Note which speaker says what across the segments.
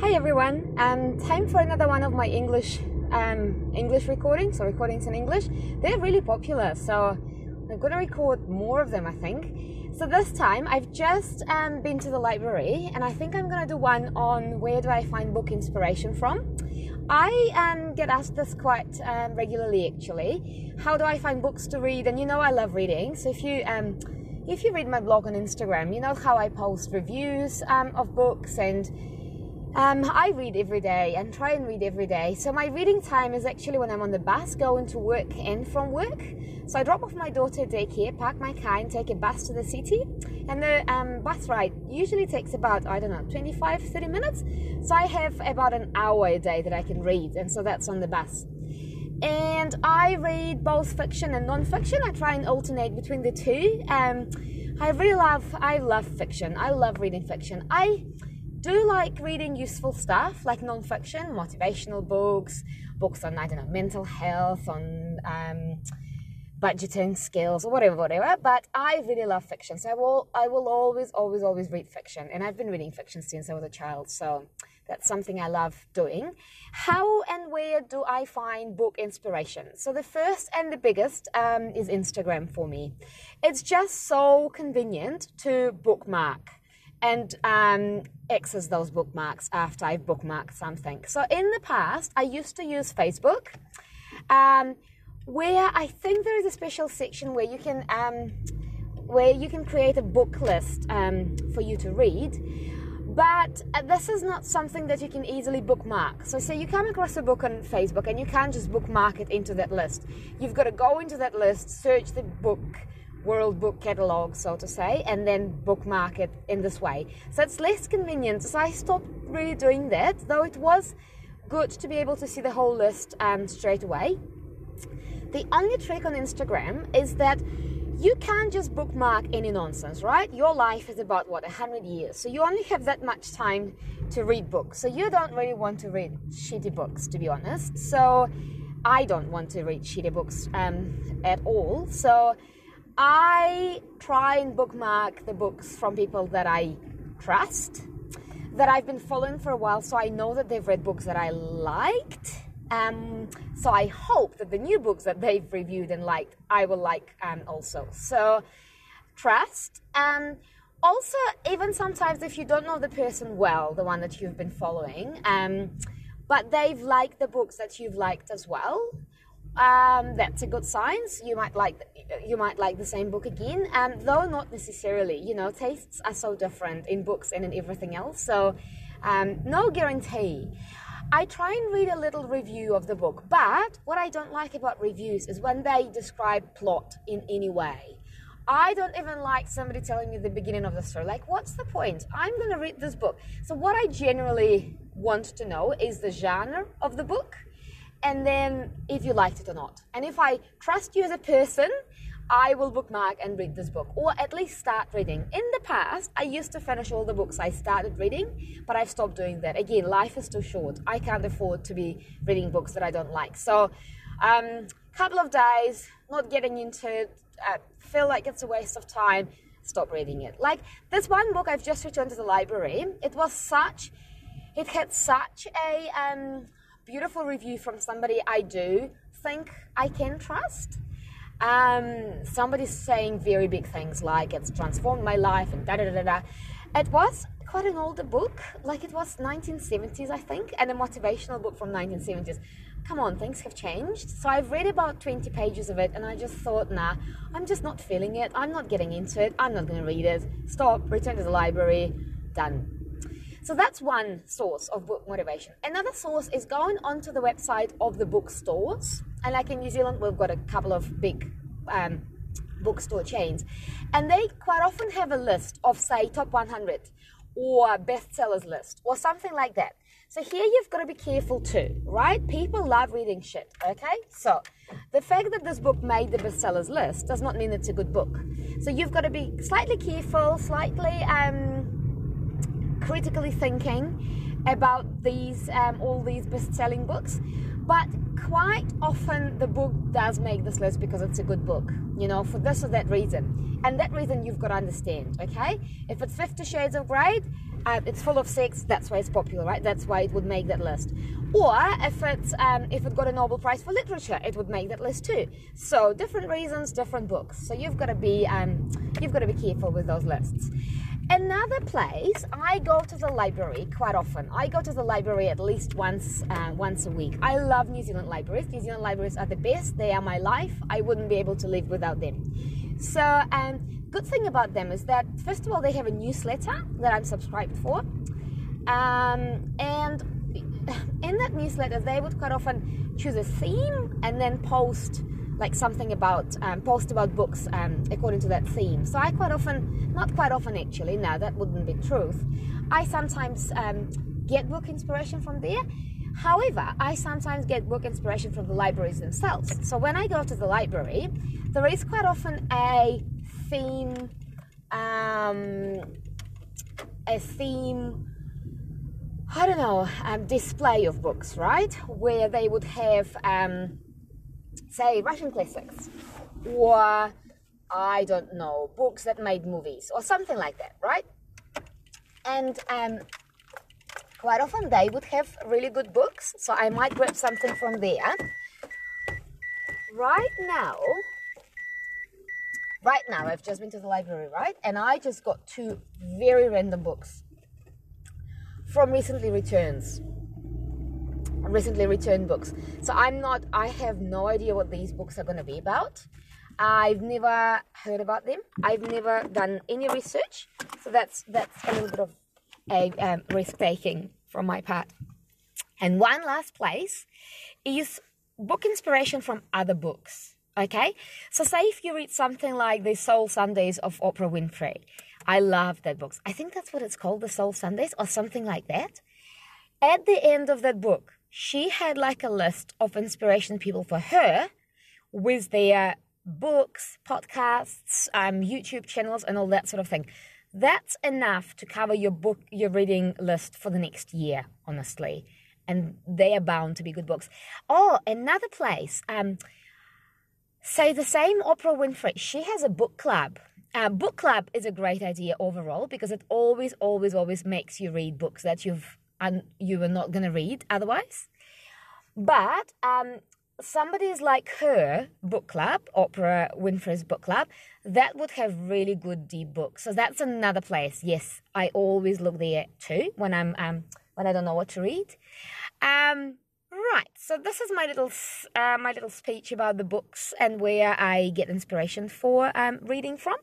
Speaker 1: Hi everyone. Um, time for another one of my English um, English recordings or recordings in English. They're really popular, so I'm to record more of them. I think. So this time I've just um, been to the library, and I think I'm to do one on where do I find book inspiration from. I um, get asked this quite um, regularly, actually. How do I find books to read? And you know I love reading, so if you um, if you read my blog on Instagram, you know how I post reviews of books and um, I read every day and try and read every day. So my reading time is actually when I'm on the bus going to work and from work. So I drop off my daughter at daycare, park my car, and take a bus to the city. And the um, bus ride usually takes about, I don't know, 25, 30 minutes. So I have about an hour a day that I can read. And so that's on the bus. And I read both fiction and non-fiction. I try and alternate between the two. Um, I really love, I love fiction. I love reading fiction. I do like reading useful stuff like non-fiction, motivational books, books on I don't know mental health, on um, budgeting skills or whatever, whatever. But I really love fiction, so I will I will always, always, always read fiction, and I've been reading fiction since I was a child. So that's something I love doing. How and where do I find book inspiration? So the first and the biggest um, is Instagram for me. It's just so convenient to bookmark and um, access those bookmarks after I've bookmarked something. So in the past, I used to use Facebook, um, where I think there is a special section where you can um, where you can create a book list um, for you to read. But uh, this is not something that you can easily bookmark. So, say you come across a book on Facebook and you can't just bookmark it into that list. You've got to go into that list, search the book, World Book Catalog, so to say, and then bookmark it in this way. So it's less convenient. So I stopped really doing that, though it was good to be able to see the whole list um, straight away. The only trick on Instagram is that you can't just bookmark any nonsense, right? Your life is about what, 100 years. So you only have that much time to read books. So you don't really want to read shitty books, to be honest. So I don't want to read shitty books um, at all. So I try and bookmark the books from people that I trust, that I've been following for a while, so I know that they've read books that I liked. Um, so I hope that the new books that they've reviewed and liked, I will like um, also. So trust. Um, also, even sometimes if you don't know the person well, the one that you've been following, um, but they've liked the books that you've liked as well, um, that's a good sign. You might like you might like the same book again, um, though not necessarily. You know, tastes are so different in books and in everything else. So um, no guarantee. I try and read a little review of the book, but what I don't like about reviews is when they describe plot in any way. I don't even like somebody telling me the beginning of the story. Like, what's the point? I'm going to read this book. So, what I generally want to know is the genre of the book and then if you liked it or not. And if I trust you as a person, I will bookmark and read this book, or at least start reading. In the past, I used to finish all the books I started reading, but I've stopped doing that. Again, life is too short. I can't afford to be reading books that I don't like. So, um, couple of days, not getting into it, feel like it's a waste of time, stop reading it. Like this one book I've just returned to the library, it was such, it had such a um, beautiful review from somebody I do think I can trust. Um, somebody's saying very big things like it's transformed my life and da da da da. It was quite an older book, like it was 1970s, I think, and a motivational book from 1970s. Come on, things have changed. So I've read about 20 pages of it, and I just thought, nah, I'm just not feeling it. I'm not getting into it. I'm not going to read it. Stop, return to the library, done. So that's one source of book motivation. Another source is going onto the website of the bookstores. And like in New Zealand, we've got a couple of big um, bookstore chains. And they quite often have a list of, say, top 100 or bestsellers list or something like that. So here you've got to be careful too, right? People love reading shit, okay? So the fact that this book made the bestsellers list does not mean it's a good book. So you've got to be slightly careful, slightly um, critically thinking about these um, all these best-selling books But quite often the book does make this list because it's a good book, you know, for this or that reason. And that reason you've got to understand, okay? If it's Fifty Shades of Grey, uh, it's full of sex, that's why it's popular, right? That's why it would make that list. Or if it's um, if it got a Nobel Prize for literature, it would make that list too. So different reasons, different books. So you've got to be um, you've got to be careful with those lists. Another place, I go to the library quite often. I go to the library at least once uh, once a week. I love New Zealand libraries. New Zealand libraries are the best. They are my life. I wouldn't be able to live without them. So, um, good thing about them is that first of all, they have a newsletter that I'm subscribed for, um, and in that newsletter, they would quite often choose a theme and then post like something about um, post about books um, according to that theme. So I quite often, not quite often actually, now that wouldn't be truth. I sometimes um, get book inspiration from there. However, I sometimes get book inspiration from the libraries themselves. So when I go to the library, there is quite often a theme, um, a theme I don't know, um, display of books, right? Where they would have, um, say, Russian classics, or I don't know, books that made movies, or something like that, right? And um, quite often they would have really good books, so I might grab something from there. Right now, right now, I've just been to the library, right? And I just got two very random books from recently returns recently returned books. So i'm not i have no idea what these books are going to be about. I've never heard about them. I've never done any research. So that's that's a little bit of a um, risk taking from my part. And one last place is book inspiration from other books okay? So say if you read something like the soul sundays of oprah winfrey. I love that book. I think that's what it's called, The Soul Sundays, or something like that. At the end of that book, she had like a list of inspiration people for her with their books, podcasts, um, YouTube channels, and all that sort of thing. That's enough to cover your book, your reading list for the next year, honestly. And they are bound to be good books. Oh, another place. Um, say the same Oprah Winfrey. She has a book club uh, book club is a great idea overall because it always, always, always makes you read books that you've and you were not going to read otherwise. But um, somebody's like her book club, Oprah Winfrey's book club, that would have really good deep books. So that's another place. Yes, I always look there too when I'm um, when I don't know what to read. Um, Right, so this is my little uh, my little speech about the books and where I get inspiration for um, reading from.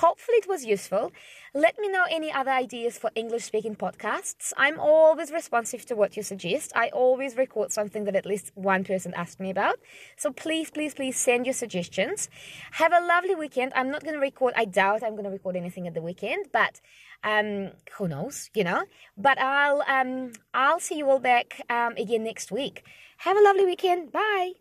Speaker 1: Hopefully, it was useful. Let me know any other ideas for English speaking podcasts. I'm always responsive to what you suggest. I always record something that at least one person asked me about. So please, please, please send your suggestions. Have a lovely weekend. I'm not going to record, I doubt I'm going to record anything at the weekend, but um, who knows, you know? But I'll, um, I'll see you all back um, again next week. Have a lovely weekend. Bye.